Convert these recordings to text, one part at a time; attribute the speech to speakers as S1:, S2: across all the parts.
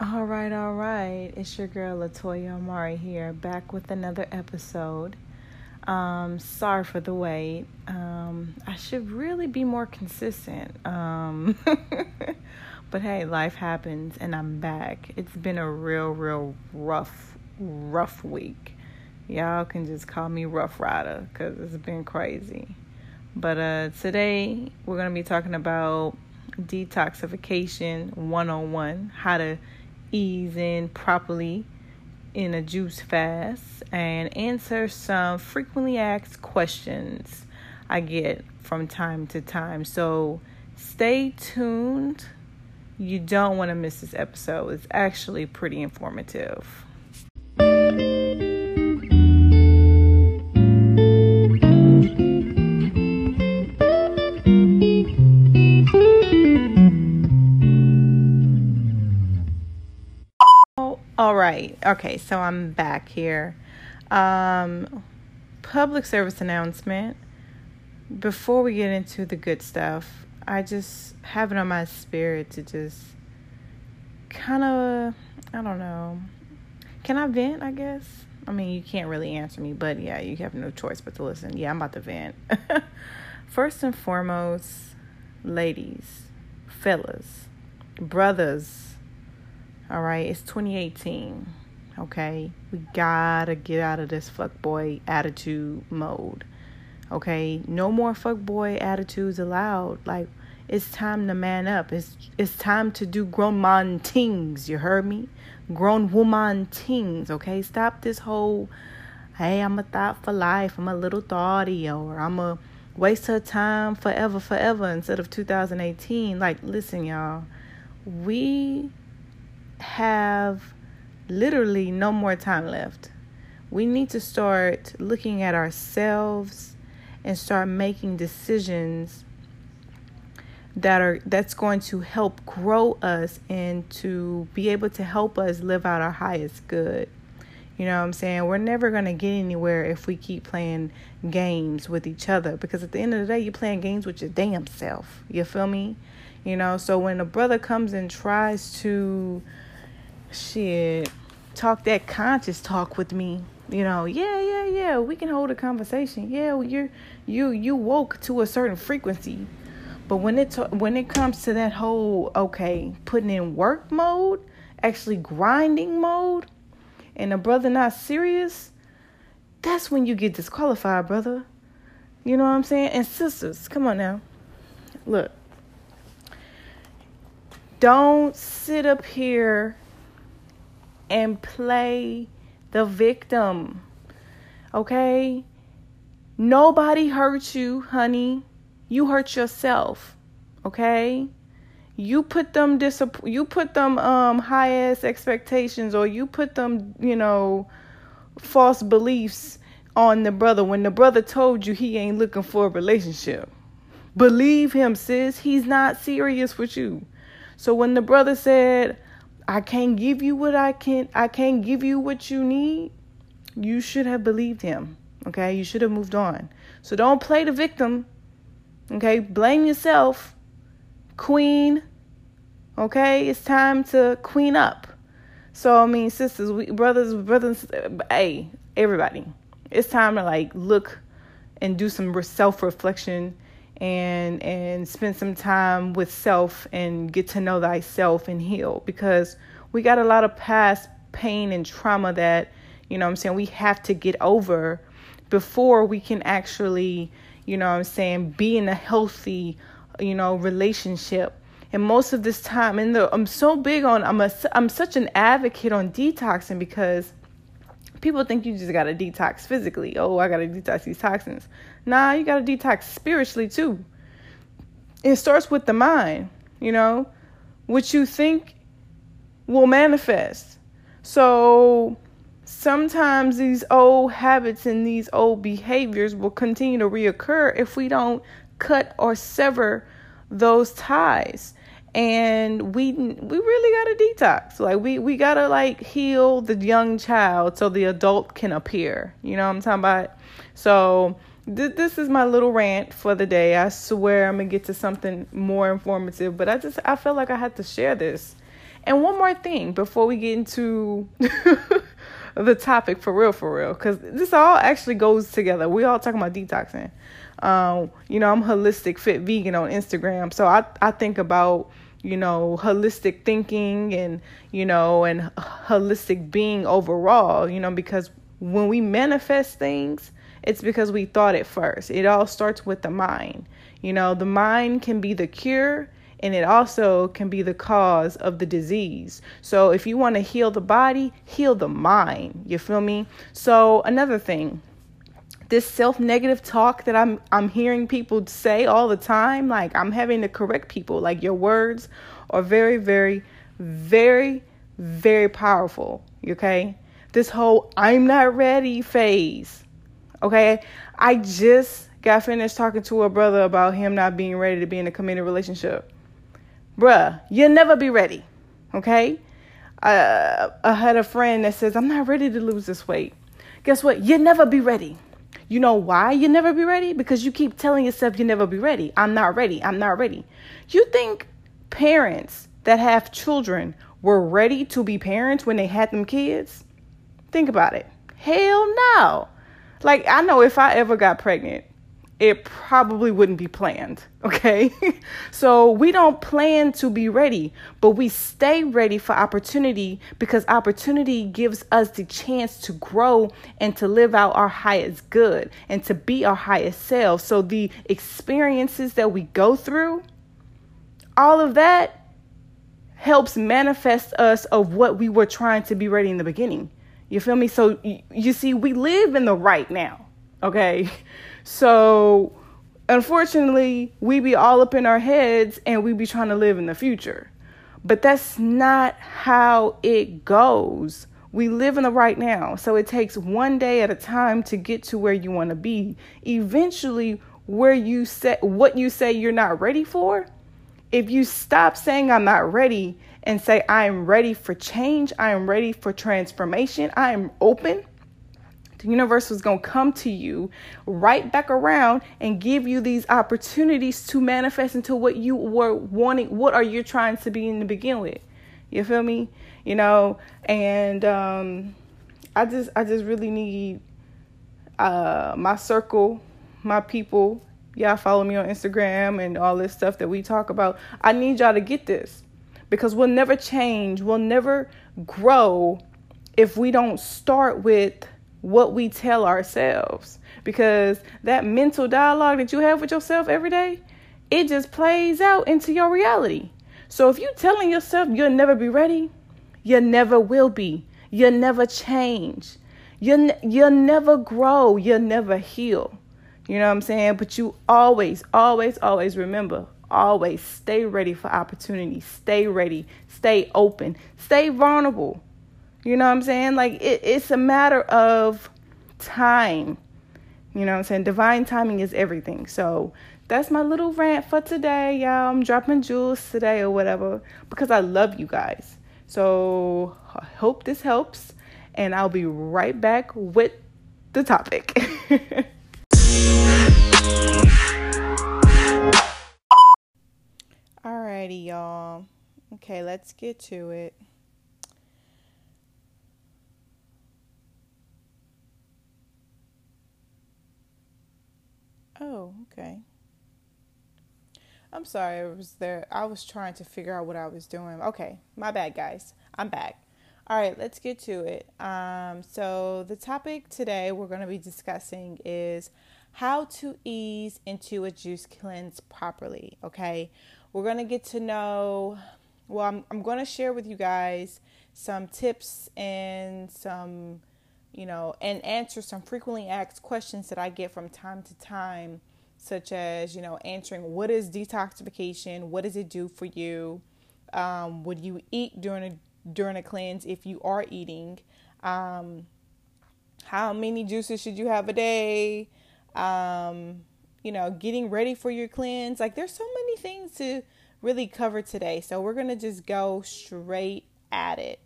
S1: All right, all right. It's your girl Latoya Amari here, back with another episode. Um, sorry for the wait. Um, I should really be more consistent. Um, but hey, life happens, and I'm back. It's been a real, real rough, rough week. Y'all can just call me Rough Rider because it's been crazy. But uh, today we're gonna be talking about detoxification 101, how to ease in properly in a juice fast and answer some frequently asked questions I get from time to time. So stay tuned. You don't want to miss this episode. It's actually pretty informative. Right. Okay, so I'm back here. Um, public service announcement. Before we get into the good stuff, I just have it on my spirit to just kind of, I don't know. Can I vent, I guess? I mean, you can't really answer me, but yeah, you have no choice but to listen. Yeah, I'm about to vent. First and foremost, ladies, fellas, brothers, all right, it's 2018. Okay, we gotta get out of this fuckboy attitude mode. Okay, no more fuckboy attitudes allowed. Like, it's time to man up. It's it's time to do grown man things. You heard me? Grown woman things. Okay, stop this whole. Hey, I'm a thought for life. I'm a little thoughty, or I'm a waste her time forever, forever instead of 2018. Like, listen, y'all, we have literally no more time left. We need to start looking at ourselves and start making decisions that are that's going to help grow us and to be able to help us live out our highest good. You know what I'm saying? We're never going to get anywhere if we keep playing games with each other because at the end of the day, you're playing games with your damn self. You feel me? You know, so when a brother comes and tries to shit talk that conscious talk with me. You know yeah yeah yeah we can hold a conversation. Yeah you're you you woke to a certain frequency. But when it when it comes to that whole okay putting in work mode actually grinding mode and a brother not serious that's when you get disqualified brother. You know what i'm saying? And sisters come on now. Look. Don't sit up here and play the victim. Okay? Nobody hurt you, honey. You hurt yourself. Okay? You put them disapp- you put them um high ass expectations or you put them, you know, false beliefs on the brother when the brother told you he ain't looking for a relationship. Believe him, sis. He's not serious with you. So when the brother said, I can't give you what I can I can't give you what you need, you should have believed him. Okay? You should have moved on. So don't play the victim. Okay? Blame yourself. Queen. Okay? It's time to queen up. So I mean, sisters, we, brothers, brothers, hey, everybody. It's time to like look and do some self-reflection and and spend some time with self and get to know thyself and heal. Because we got a lot of past pain and trauma that you know I'm saying we have to get over before we can actually you know I'm saying be in a healthy you know relationship. And most of this time and the I'm so big on I'm a I'm such an advocate on detoxing because people think you just got to detox physically. Oh, I got to detox these toxins. Nah, you got to detox spiritually too. It starts with the mind, you know, what you think will manifest. So sometimes these old habits and these old behaviors will continue to reoccur if we don't cut or sever those ties and we we really gotta detox. Like we we gotta like heal the young child so the adult can appear. You know what i'm talking about? So th- this is my little rant for the day. I swear i'm gonna get to something more informative but i just i feel like i had to share this. And one more thing before we get into the topic for real, for real, because this all actually goes together. We all talking about detoxing. Um, you know, I'm holistic fit vegan on Instagram, so I I think about you know holistic thinking and you know and holistic being overall. You know, because when we manifest things, it's because we thought it first. It all starts with the mind. You know, the mind can be the cure and it also can be the cause of the disease. So if you want to heal the body, heal the mind. You feel me? So another thing, this self-negative talk that I'm I'm hearing people say all the time, like I'm having to correct people. Like your words are very very very very powerful, okay? This whole I'm not ready phase. Okay? I just got finished talking to a brother about him not being ready to be in a committed relationship. Bruh, you'll never be ready. Okay? Uh, I had a friend that says, I'm not ready to lose this weight. Guess what? You'll never be ready. You know why you never be ready? Because you keep telling yourself you never be ready. I'm not ready. I'm not ready. You think parents that have children were ready to be parents when they had them kids? Think about it. Hell no. Like, I know if I ever got pregnant, it probably wouldn't be planned. Okay. so we don't plan to be ready, but we stay ready for opportunity because opportunity gives us the chance to grow and to live out our highest good and to be our highest self. So the experiences that we go through, all of that helps manifest us of what we were trying to be ready in the beginning. You feel me? So you see, we live in the right now. Okay. So unfortunately, we be all up in our heads and we be trying to live in the future. But that's not how it goes. We live in the right now. So it takes one day at a time to get to where you want to be. Eventually, where you say what you say you're not ready for, if you stop saying I'm not ready and say I am ready for change, I am ready for transformation, I am open, the universe was going to come to you right back around and give you these opportunities to manifest into what you were wanting. What are you trying to be in to begin with? You feel me? You know, and um, I just, I just really need uh, my circle, my people. Y'all follow me on Instagram and all this stuff that we talk about. I need y'all to get this because we'll never change, we'll never grow if we don't start with what we tell ourselves. Because that mental dialogue that you have with yourself every day it just plays out into your reality. So if you're telling yourself you'll never be ready you never will be. You'll never change. You'll, you'll never grow. You'll never heal. You know what i'm saying? But you always always always remember always stay ready for opportunity. Stay ready. Stay open. Stay vulnerable you know what I'm saying? Like it, it's a matter of time. You know what I'm saying? Divine timing is everything. So that's my little rant for today, y'all. I'm dropping jewels today or whatever because I love you guys. So I hope this helps. And I'll be right back with the topic. Alrighty, y'all. Okay, let's get to it. Oh, okay. I'm sorry, I was there. I was trying to figure out what I was doing. Okay, my bad, guys. I'm back. All right, let's get to it. Um, so, the topic today we're going to be discussing is how to ease into a juice cleanse properly. Okay, we're going to get to know, well, I'm, I'm going to share with you guys some tips and some you know, and answer some frequently asked questions that I get from time to time, such as, you know, answering what is detoxification? What does it do for you? Um, would you eat during a during a cleanse if you are eating? Um, how many juices should you have a day? Um, you know, getting ready for your cleanse. Like there's so many things to really cover today. So we're gonna just go straight at it.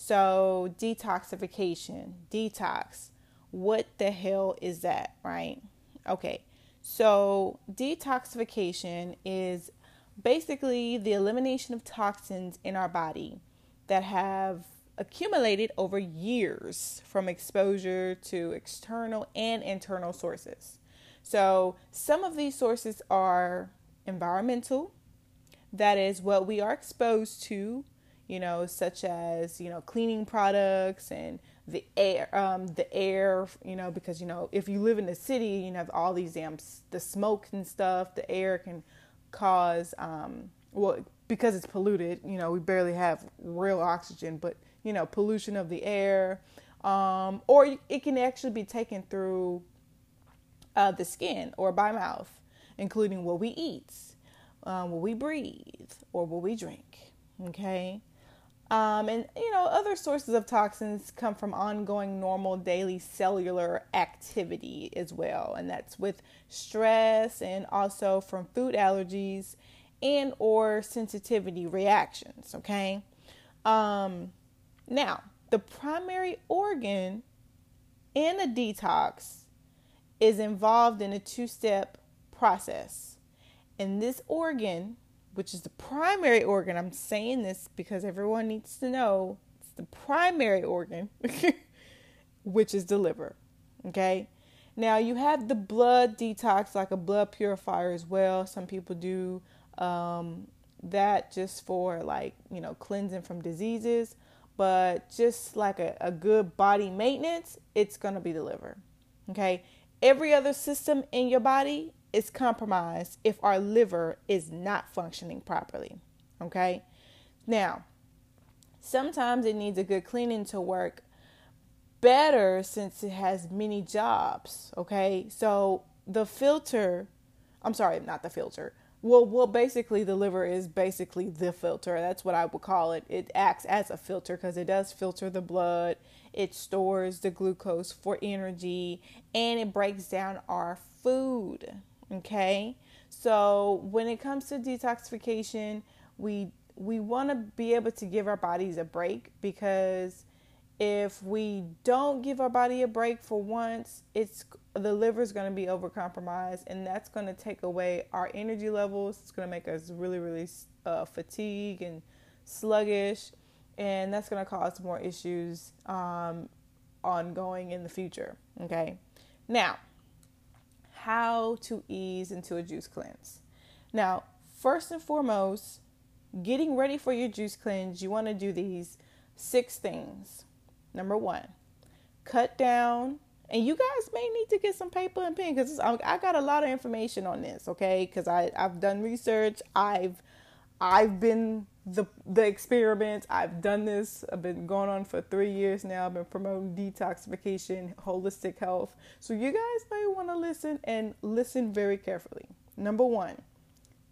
S1: So, detoxification, detox. What the hell is that, right? Okay. So, detoxification is basically the elimination of toxins in our body. that have accumulated over years from exposure to external and internal sources. So, some of these sources are environmental, that is what we are exposed to, you know, such as, you know, cleaning products and the air, um, the air, you know, because, you know, if you live in the city, you have all these damn, the smoke and stuff, the air can cause, um, well, because it's polluted, you know, we barely have real oxygen, but you know, pollution of the air, um, or it can actually be taken through uh, the skin or by mouth, including what we eat, um, what we breathe, or what we drink. Okay. Um, and you know, other sources of toxins come from ongoing normal daily cellular activity as well, and that's with stress and also from food allergies and or sensitivity reactions. Okay. Um, now, the primary organ in a detox is involved in a two step process. And this organ, which is the primary organ, I'm saying this because everyone needs to know it's the primary organ, which is the liver. Okay. Now, you have the blood detox, like a blood purifier as well. Some people do um, that just for like, you know, cleansing from diseases but just like a, a good body maintenance, it's going to be the liver. Okay. Every other system in your body is compromised if our liver is not functioning properly. Okay. Now, sometimes it needs a good cleaning to work better since it has many jobs. Okay. So the filter, I'm sorry, not the filter, well, well, basically, the liver is basically the filter. That's what I would call it. It acts as a filter because it does filter the blood. It stores the glucose for energy, and it breaks down our food. Okay, so when it comes to detoxification, we we want to be able to give our bodies a break because if we don't give our body a break for once, it's the liver is going to be overcompromised, and that's going to take away our energy levels. It's going to make us really, really uh, fatigued and sluggish, and that's going to cause more issues um, ongoing in the future. Okay, now how to ease into a juice cleanse. Now, first and foremost, getting ready for your juice cleanse, you want to do these six things. Number one, cut down. And you guys may need to get some paper and pen because I got a lot of information on this, okay? Because I've done research. I've I've been the the experiment. I've done this. I've been going on for three years now. I've been promoting detoxification, holistic health. So you guys may want to listen and listen very carefully. Number one,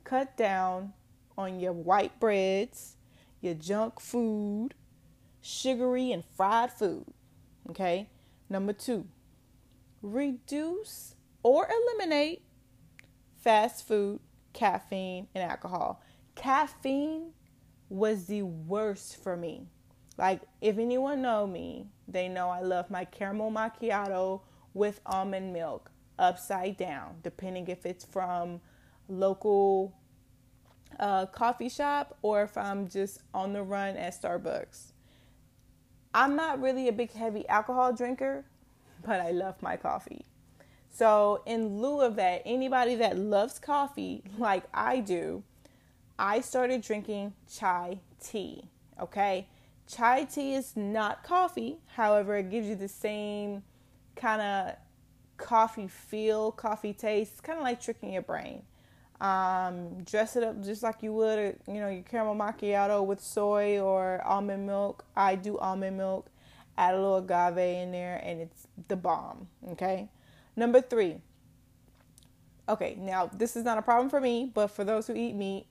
S1: cut down on your white breads, your junk food, sugary and fried food. Okay. Number two, reduce or eliminate fast food, caffeine, and alcohol. Caffeine was the worst for me. Like, if anyone know me, they know I love my caramel macchiato with almond milk upside down, depending if it's from local uh, coffee shop or if I'm just on the run at Starbucks. I'm not really a big heavy alcohol drinker, but I love my coffee. So, in lieu of that, anybody that loves coffee like I do, I started drinking chai tea. Okay? Chai tea is not coffee, however, it gives you the same kind of coffee feel, coffee taste. It's kind of like tricking your brain. Um, dress it up just like you would, you know, your caramel macchiato with soy or almond milk. I do almond milk. Add a little agave in there, and it's the bomb. Okay. Number three. Okay, now this is not a problem for me, but for those who eat meat,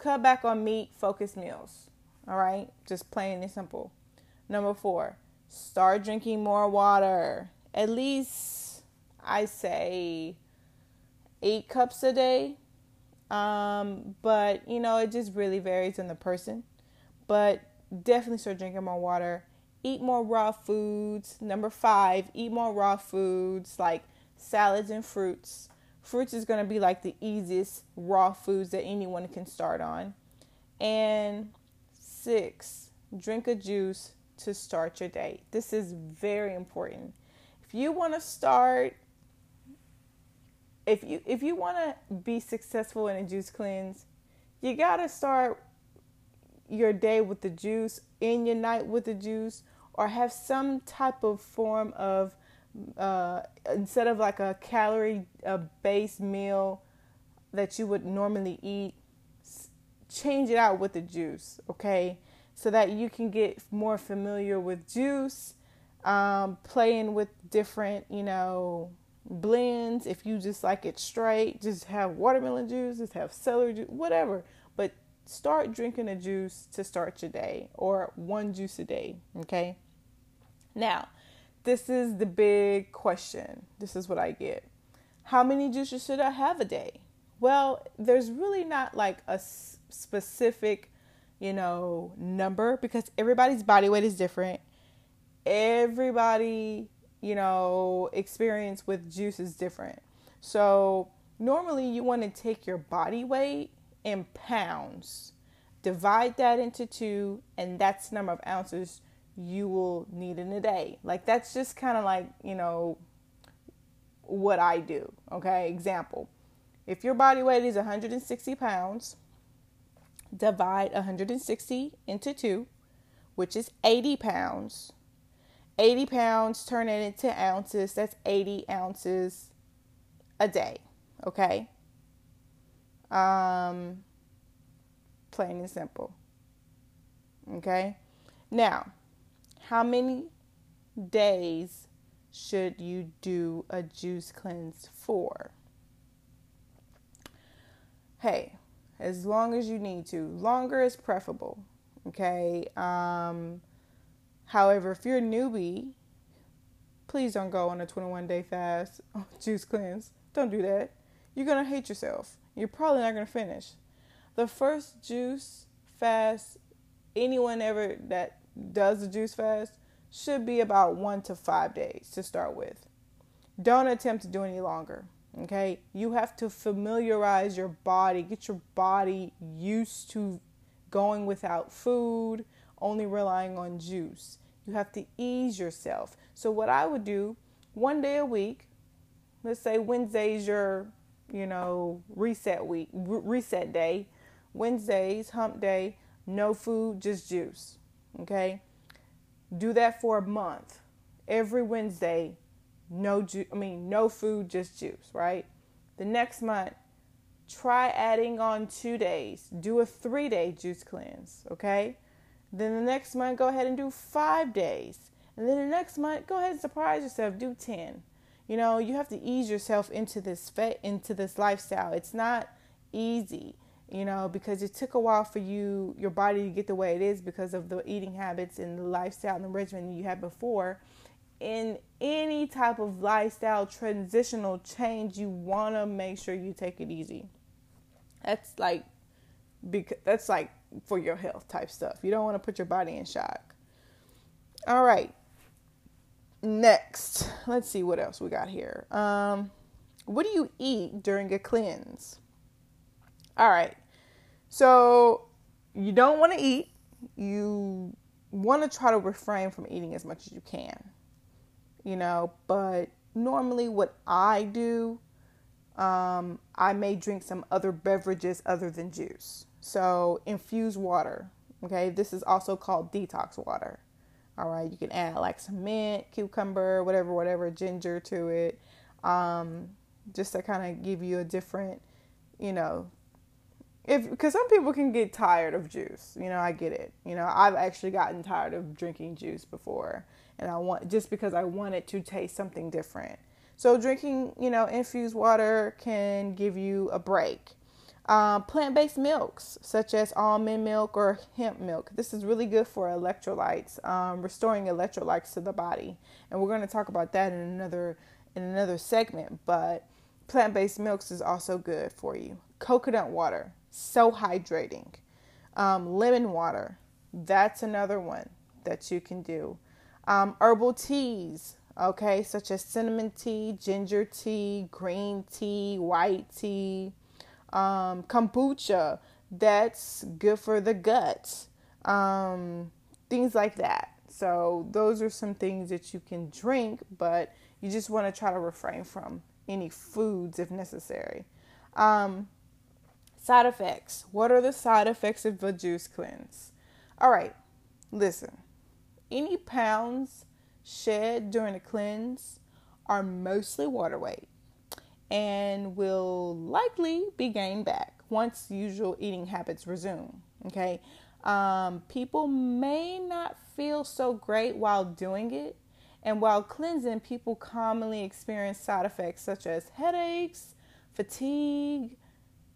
S1: cut back on meat focused meals. All right, just plain and simple. Number four, start drinking more water. At least I say eight cups a day um, but you know, it just really varies in the person. But definitely start drinking more water. Eat more raw foods. Number five, eat more raw foods like salads and fruits. Fruits is going to be like the easiest raw foods that anyone can start on. And six, drink a juice to start your day. This is very important. If you want to start if you if you want to be successful in a juice cleanse, you got to start your day with the juice, in your night with the juice, or have some type of form of uh, instead of like a calorie uh, based meal that you would normally eat, change it out with the juice, okay? So that you can get more familiar with juice, um, playing with different, you know, blends. If you just like it straight, just have watermelon juice, just have celery juice, whatever. But start drinking a juice to start your day or one juice a day, okay? Now, this is the big question. This is what I get. How many juices should I have a day? Well, there's really not like a specific, you know, number because everybody's body weight is different. Everybody, you know, experience with juice is different. So, normally you want to take your body weight in pounds, divide that into two, and that's the number of ounces you will need in a day. Like, that's just kind of like, you know, what I do. Okay, example if your body weight is 160 pounds, divide 160 into 2, which is 80 pounds. 80 pounds, turn it into ounces. That's 80 ounces a day. Okay? Um, plain and simple. Okay? Now, how many days should you do a juice cleanse for? hey, as long as you need to. Longer is preferable. Okay. Um, however, if you're a newbie, please don't go on a 21 day fast juice cleanse. Don't do that. You're going to hate yourself. You're probably not going to finish. The first juice fast, anyone ever that does the juice fast should be about one to five days to start with. Don't attempt to do any longer. Okay, you have to familiarize your body, get your body used to going without food, only relying on juice. You have to ease yourself. So, what I would do one day a week, let's say Wednesday's your, you know, reset week, reset day. Wednesdays, hump day, no food, just juice. Okay, do that for a month. Every Wednesday, no ju- I mean no food, just juice, right? The next month, try adding on 2 days. Do a 3-day juice cleanse, okay? Then the next month go ahead and do 5 days. And then the next month go ahead and surprise yourself, do 10. You know, you have to ease yourself into this fa- into this lifestyle. It's not easy, you know, because it took a while for you your body to get the way it is because of the eating habits and the lifestyle and the regimen you had before in any type of lifestyle transitional change, you want to make sure you take it easy. That's like because that's like for your health type stuff. You don't want to put your body in shock. All right. Next, let's see what else we got here. Um, what do you eat during a cleanse? All right. So, you don't want to eat. You want to try to refrain from eating as much as you can you know, but normally what I do, um, I may drink some other beverages other than juice. So, infused water, okay, this is also called detox water. All right, you can add like some mint, cucumber, whatever, whatever, ginger to it, um, just to kind of give you a different, you know, if because some people can get tired of juice. You know, I get it. You know, I've actually gotten tired of drinking juice before and I want just because I want it to taste something different. So drinking, you know, infused water can give you a break. Um, plant-based milks such as almond milk or hemp milk. This is really good for electrolytes, um, restoring electrolytes to the body, and we're going to talk about that in another in another segment. But plant-based milks is also good for you. Coconut water, so hydrating. Um, lemon water, that's another one that you can do. Um, herbal teas, okay, such as cinnamon tea, ginger tea, green tea, white tea, um, kombucha, that's good for the gut. Um, things like that. So, those are some things that you can drink, but you just want to try to refrain from any foods if necessary. Um, side effects. What are the side effects of a juice cleanse? All right, listen. Any pounds shed during a cleanse are mostly water weight and will likely be gained back once usual eating habits resume. Okay, um, people may not feel so great while doing it, and while cleansing, people commonly experience side effects such as headaches, fatigue,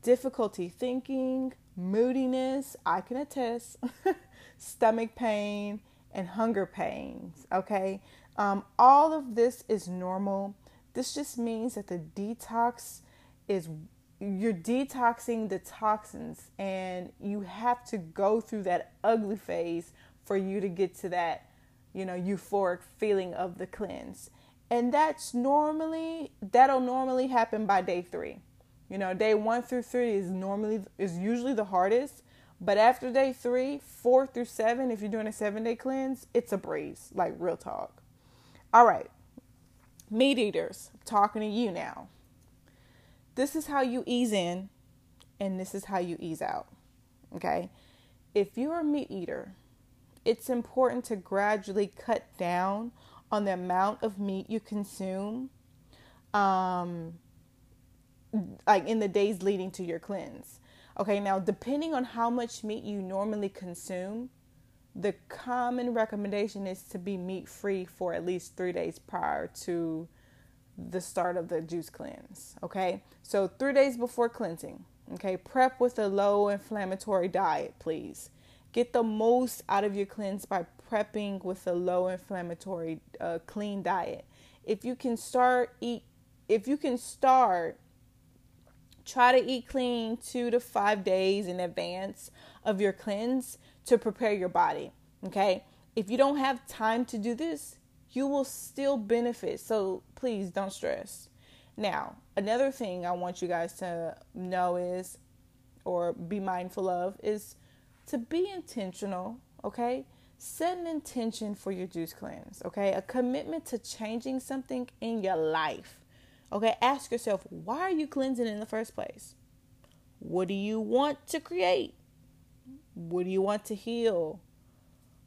S1: difficulty thinking, moodiness, I can attest, stomach pain, and hunger pains. Okay, um, all of this is normal. This just means that the detox is you're detoxing the toxins and you have to go through that ugly phase for you to get to that you know euphoric feeling of the cleanse and that's normally that'll normally happen by day 3 you know day 1 through 3 is normally is usually the hardest but after day 3 4 through 7 if you're doing a 7 day cleanse it's a breeze like real talk all right meat eaters talking to you now this is how you ease in and this is how you ease out. Okay? If you're a meat eater, it's important to gradually cut down on the amount of meat you consume um like in the days leading to your cleanse. Okay, now depending on how much meat you normally consume, the common recommendation is to be meat free for at least 3 days prior to the start of the juice cleanse. Okay, so three days before cleansing. Okay, prep with a low inflammatory diet, please. Get the most out of your cleanse by prepping with a low inflammatory, uh, clean diet. If you can start eat, if you can start, try to eat clean two to five days in advance of your cleanse to prepare your body. Okay, if you don't have time to do this, you will still benefit. So please don't stress. Now, another thing I want you guys to know is, or be mindful of, is to be intentional, okay? Set an intention for your juice cleanse, okay? A commitment to changing something in your life, okay? Ask yourself, why are you cleansing in the first place? What do you want to create? What do you want to heal?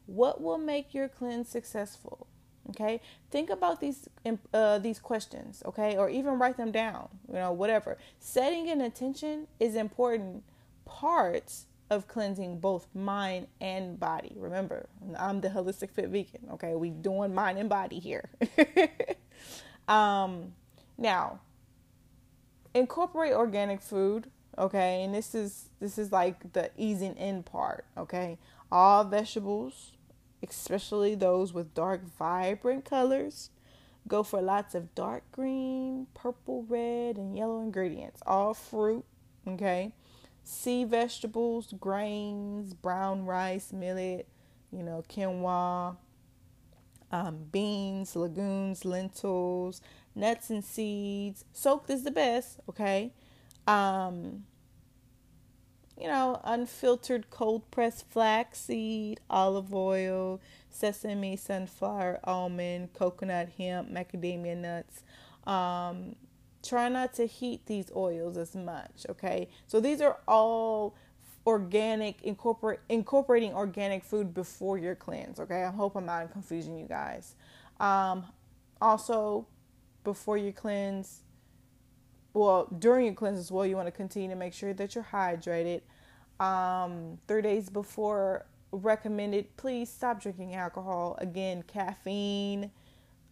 S1: What will make your cleanse successful? okay think about these uh, these questions okay or even write them down you know whatever setting an intention is important parts of cleansing both mind and body remember i'm the holistic fit vegan okay we doing mind and body here um now incorporate organic food okay and this is this is like the easing in part okay all vegetables especially those with dark, vibrant colors. Go for lots of dark green, purple, red, and yellow ingredients. All fruit, okay? Sea vegetables, grains, brown rice, millet, you know, quinoa, um, beans, legumes, lentils, nuts and seeds. Soaked is the best, okay? Um, you know, unfiltered cold pressed flaxseed, olive oil, sesame, sunflower, almond, coconut, hemp, macadamia nuts. Um, try not to heat these oils as much, okay? So these are all organic incorporate incorporating organic food before your cleanse, okay? I hope I'm not confusing you guys. Um, also before your cleanse, well during your cleanse as well you want to continue to make sure that you're hydrated. Um, three days before recommended please stop drinking alcohol. Again caffeine.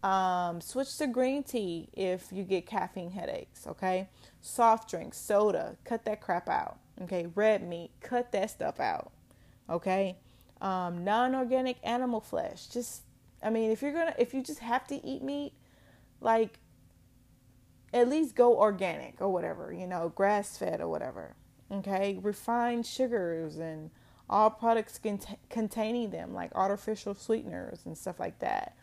S1: Um, switch to green tea if you get caffeine headaches okay? Soft drinks soda cut that crap out okay red meat cut that stuff out okay um, non-organic animal flesh just i mean if you're gonna if you just have to eat meat like at least go organic or whatever, you know, grass fed or whatever. Okay, refined sugars and all products cont- containing them, like artificial sweeteners and stuff like that.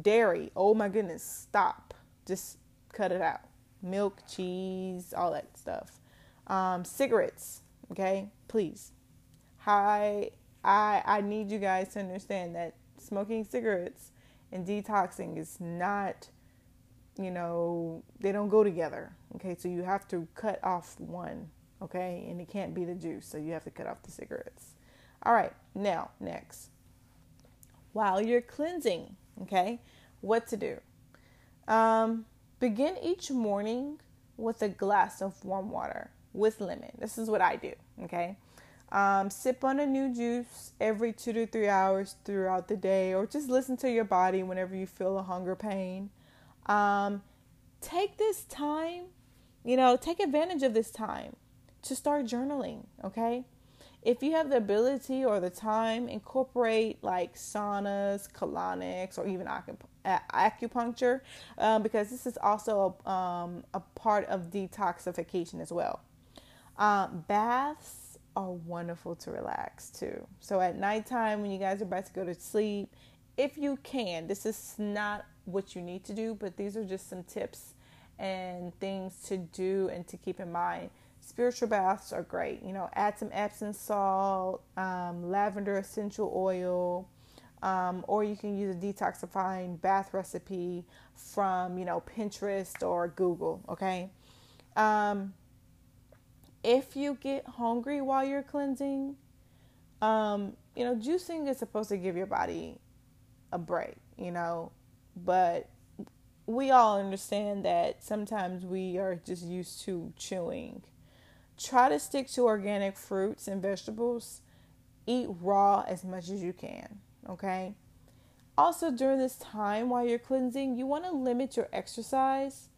S1: Dairy, oh my goodness, stop. Just cut it out. Milk, cheese, all that stuff. Um, cigarettes, okay, please. High I I need you guys to understand that smoking cigarettes and detoxing is not you know, they don't go together. Okay, so you have to cut off one, okay, and it can't be the juice, so you have to cut off the cigarettes. All right, now, next. While you're cleansing, okay, what to do? Um, begin each morning with a glass of warm water with lemon. This is what I do, okay? Um, sip on a new juice every two to three hours throughout the day, or just listen to your body whenever you feel a hunger pain. Um, take this time, you know, take advantage of this time to start journaling, okay? If you have the ability or the time, incorporate like saunas, colonics, or even acupuncture, um, because this is also a, um, a part of detoxification as well. Um, baths are wonderful to relax too. So at nighttime, when you guys are about to go to sleep, if you can, this is not what you need to do, but these are just some tips and things to do and to keep in mind. Spiritual baths are great. You know, add some Epsom salt, um, lavender essential oil, um, or you can use a detoxifying bath recipe from, you know, Pinterest or Google. Okay. Um, if you get hungry while you're cleansing, um, you know, juicing is supposed to give your body a break, you know, but we all understand that sometimes we are just used to chewing. Try to stick to organic fruits and vegetables. Eat raw as much as you can, okay? Also, during this time while you're cleansing, you want to limit your exercise.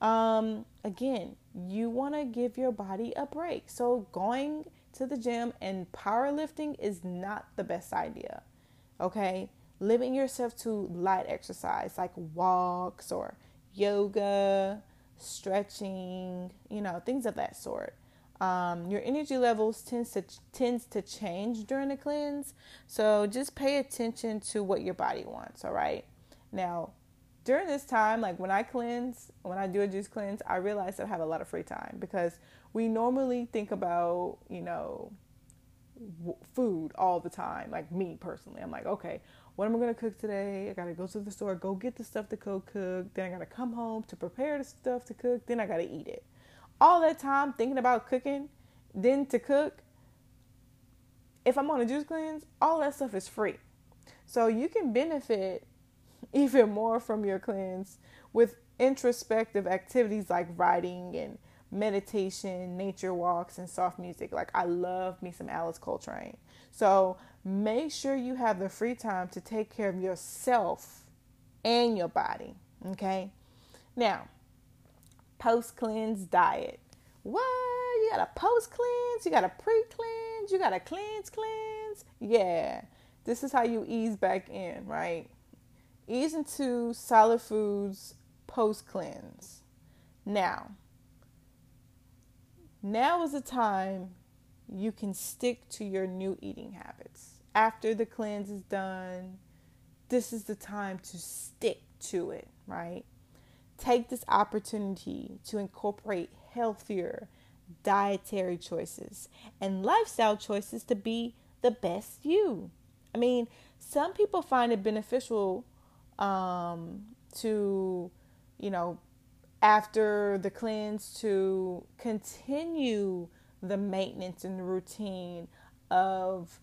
S1: Um, again, you want to give your body a break. So, going to the gym and powerlifting is not the best idea, okay? limit yourself to light exercise like walks or yoga, stretching, you know, things of that sort. Um, your energy levels tends to tends to change during the cleanse, so just pay attention to what your body wants. All right. Now, during this time, like when I cleanse, when I do a juice cleanse, I realize that I have a lot of free time because we normally think about, you know, food all the time. Like me personally, I'm like, okay, what am I gonna cook today? I gotta go to the store, go get the stuff to go cook. Then I gotta come home to prepare the stuff to cook. Then I gotta eat it. All that time thinking about cooking, then to cook. If I'm on a juice cleanse, all that stuff is free. So you can benefit even more from your cleanse with introspective activities like writing and meditation, nature walks, and soft music. Like I love me some Alice Coltrane. So make sure you have the free time to take care of yourself and your body. Okay. Now, post cleanse diet. What? You got a post cleanse? You got a pre cleanse? You got a cleanse cleanse? Yeah. This is how you ease back in, right? Ease into solid foods post cleanse. Now, now is the time you can stick to your new eating habits. After the cleanse is done, this is the time to stick to it, right? Take this opportunity to incorporate healthier dietary choices and lifestyle choices to be the best you. I mean, some people find it beneficial um, to, you know, after the cleanse to continue the maintenance and the routine of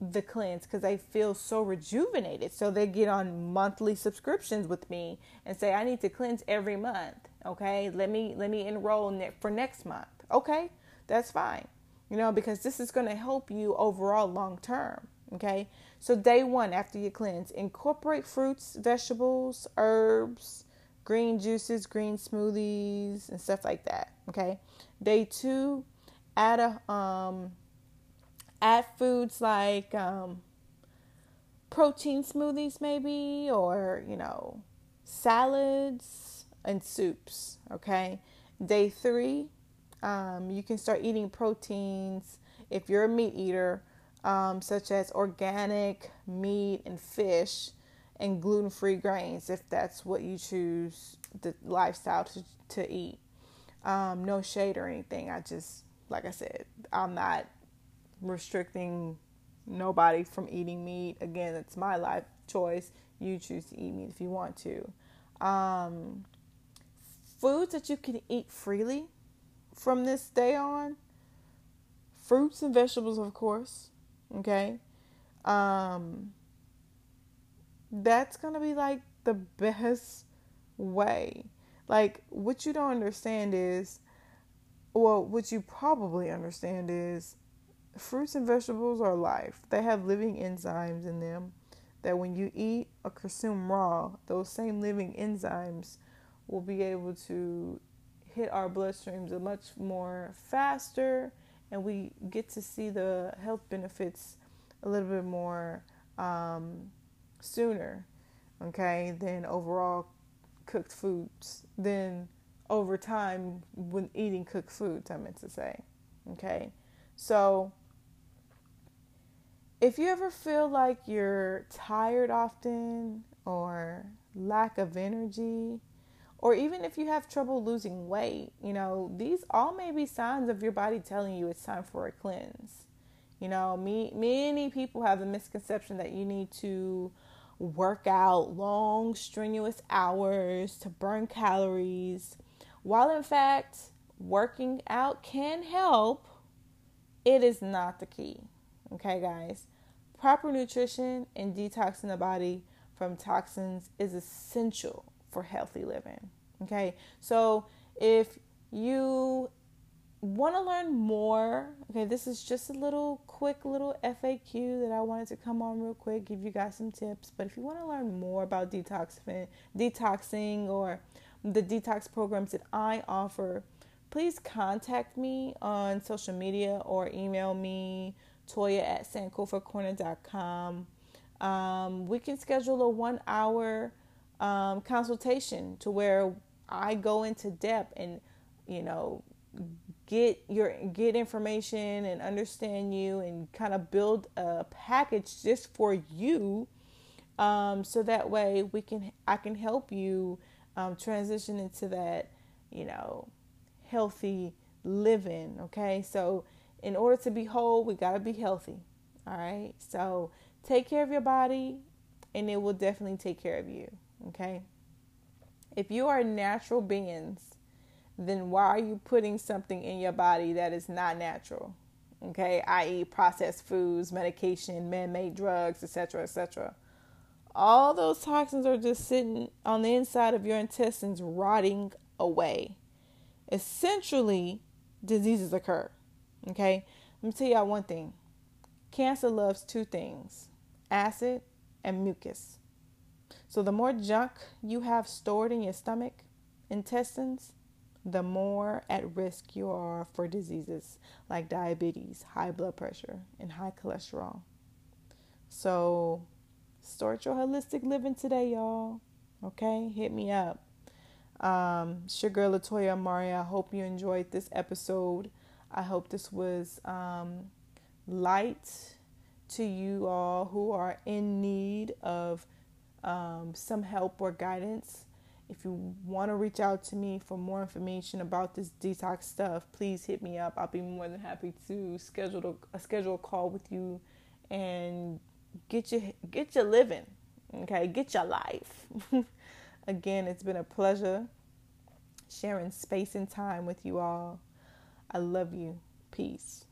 S1: the cleanse because they feel so rejuvenated. So they get on monthly subscriptions with me and say, I need to cleanse every month. Okay, let me let me enroll ne- for next month. Okay, that's fine. You know, because this is going to help you overall long term. Okay, so day one after you cleanse, incorporate fruits, vegetables, herbs, green juices, green smoothies, and stuff like that. Okay, day two, add a um add foods like um protein smoothies maybe or you know salads and soups okay? Day three um, you can start eating proteins. If you're a meat eater um, such as organic meat and fish and gluten-free grains if that's what you choose the lifestyle to, to eat um, no shade or anything i just like I said, I'm not restricting nobody from eating meat. Again, it's my life choice. You choose to eat meat if you want to. Um, foods that you can eat freely from this day on fruits and vegetables, of course. Okay. Um, that's going to be like the best way. Like, what you don't understand is, well, what you probably understand is fruits and vegetables are life. They have living enzymes in them that when you eat or consume raw, those same living enzymes will be able to hit our bloodstreams much more faster and we get to see the health benefits a little bit more um, sooner, okay, than overall cooked foods, than over time when eating cooked foods, I meant to say, okay. So, if you ever feel like you're tired often or lack of energy, or even if you have trouble losing weight, you know, these all may be signs of your body telling you it's time for a cleanse. You know, me, many people have the misconception that you need to work out long, strenuous hours to burn calories, while in fact, working out can help, it is not the key. Okay, guys? Proper nutrition and detoxing the body from toxins is essential for healthy living. Okay, so if you want to learn more, okay, this is just a little quick little FAQ that I wanted to come on real quick, give you guys some tips. But if you want to learn more about detoxing, detoxing or the detox programs that I offer, please contact me on social media or email me toya at sankofacorner.com. Um, we can schedule a one hour um, consultation to where I go into depth and, you know, get your get information and understand you and kind of build a package just for you um, so that way we can I can help you um, transition into that you know healthy living okay so in order to be whole, we got to be healthy. All right. So take care of your body and it will definitely take care of you. Okay. If you are natural beings, then why are you putting something in your body that is not natural? Okay, i.e., processed foods, medication, man made drugs, etc., etc. All those toxins are just sitting on the inside of your intestines, rotting away. Essentially, diseases occur. Okay? Let me tell y'all one thing cancer loves two things acid and mucus. So, the more junk you have stored in your stomach, intestines, the more at risk you are for diseases like diabetes, high blood pressure, and high cholesterol. So, start your holistic living today, y'all. Okay? Hit me up. Um, girl Latoya Maria, I hope you enjoyed this episode. I hope this was um, light to you all who are in need of um, some help or guidance, if you want to reach out to me for more information about this detox stuff, please hit me up. I'll be more than happy to schedule a, a schedule a call with you and get your get your living. Okay, get your life. Again, it's been a pleasure sharing space and time with you all. I love you. Peace.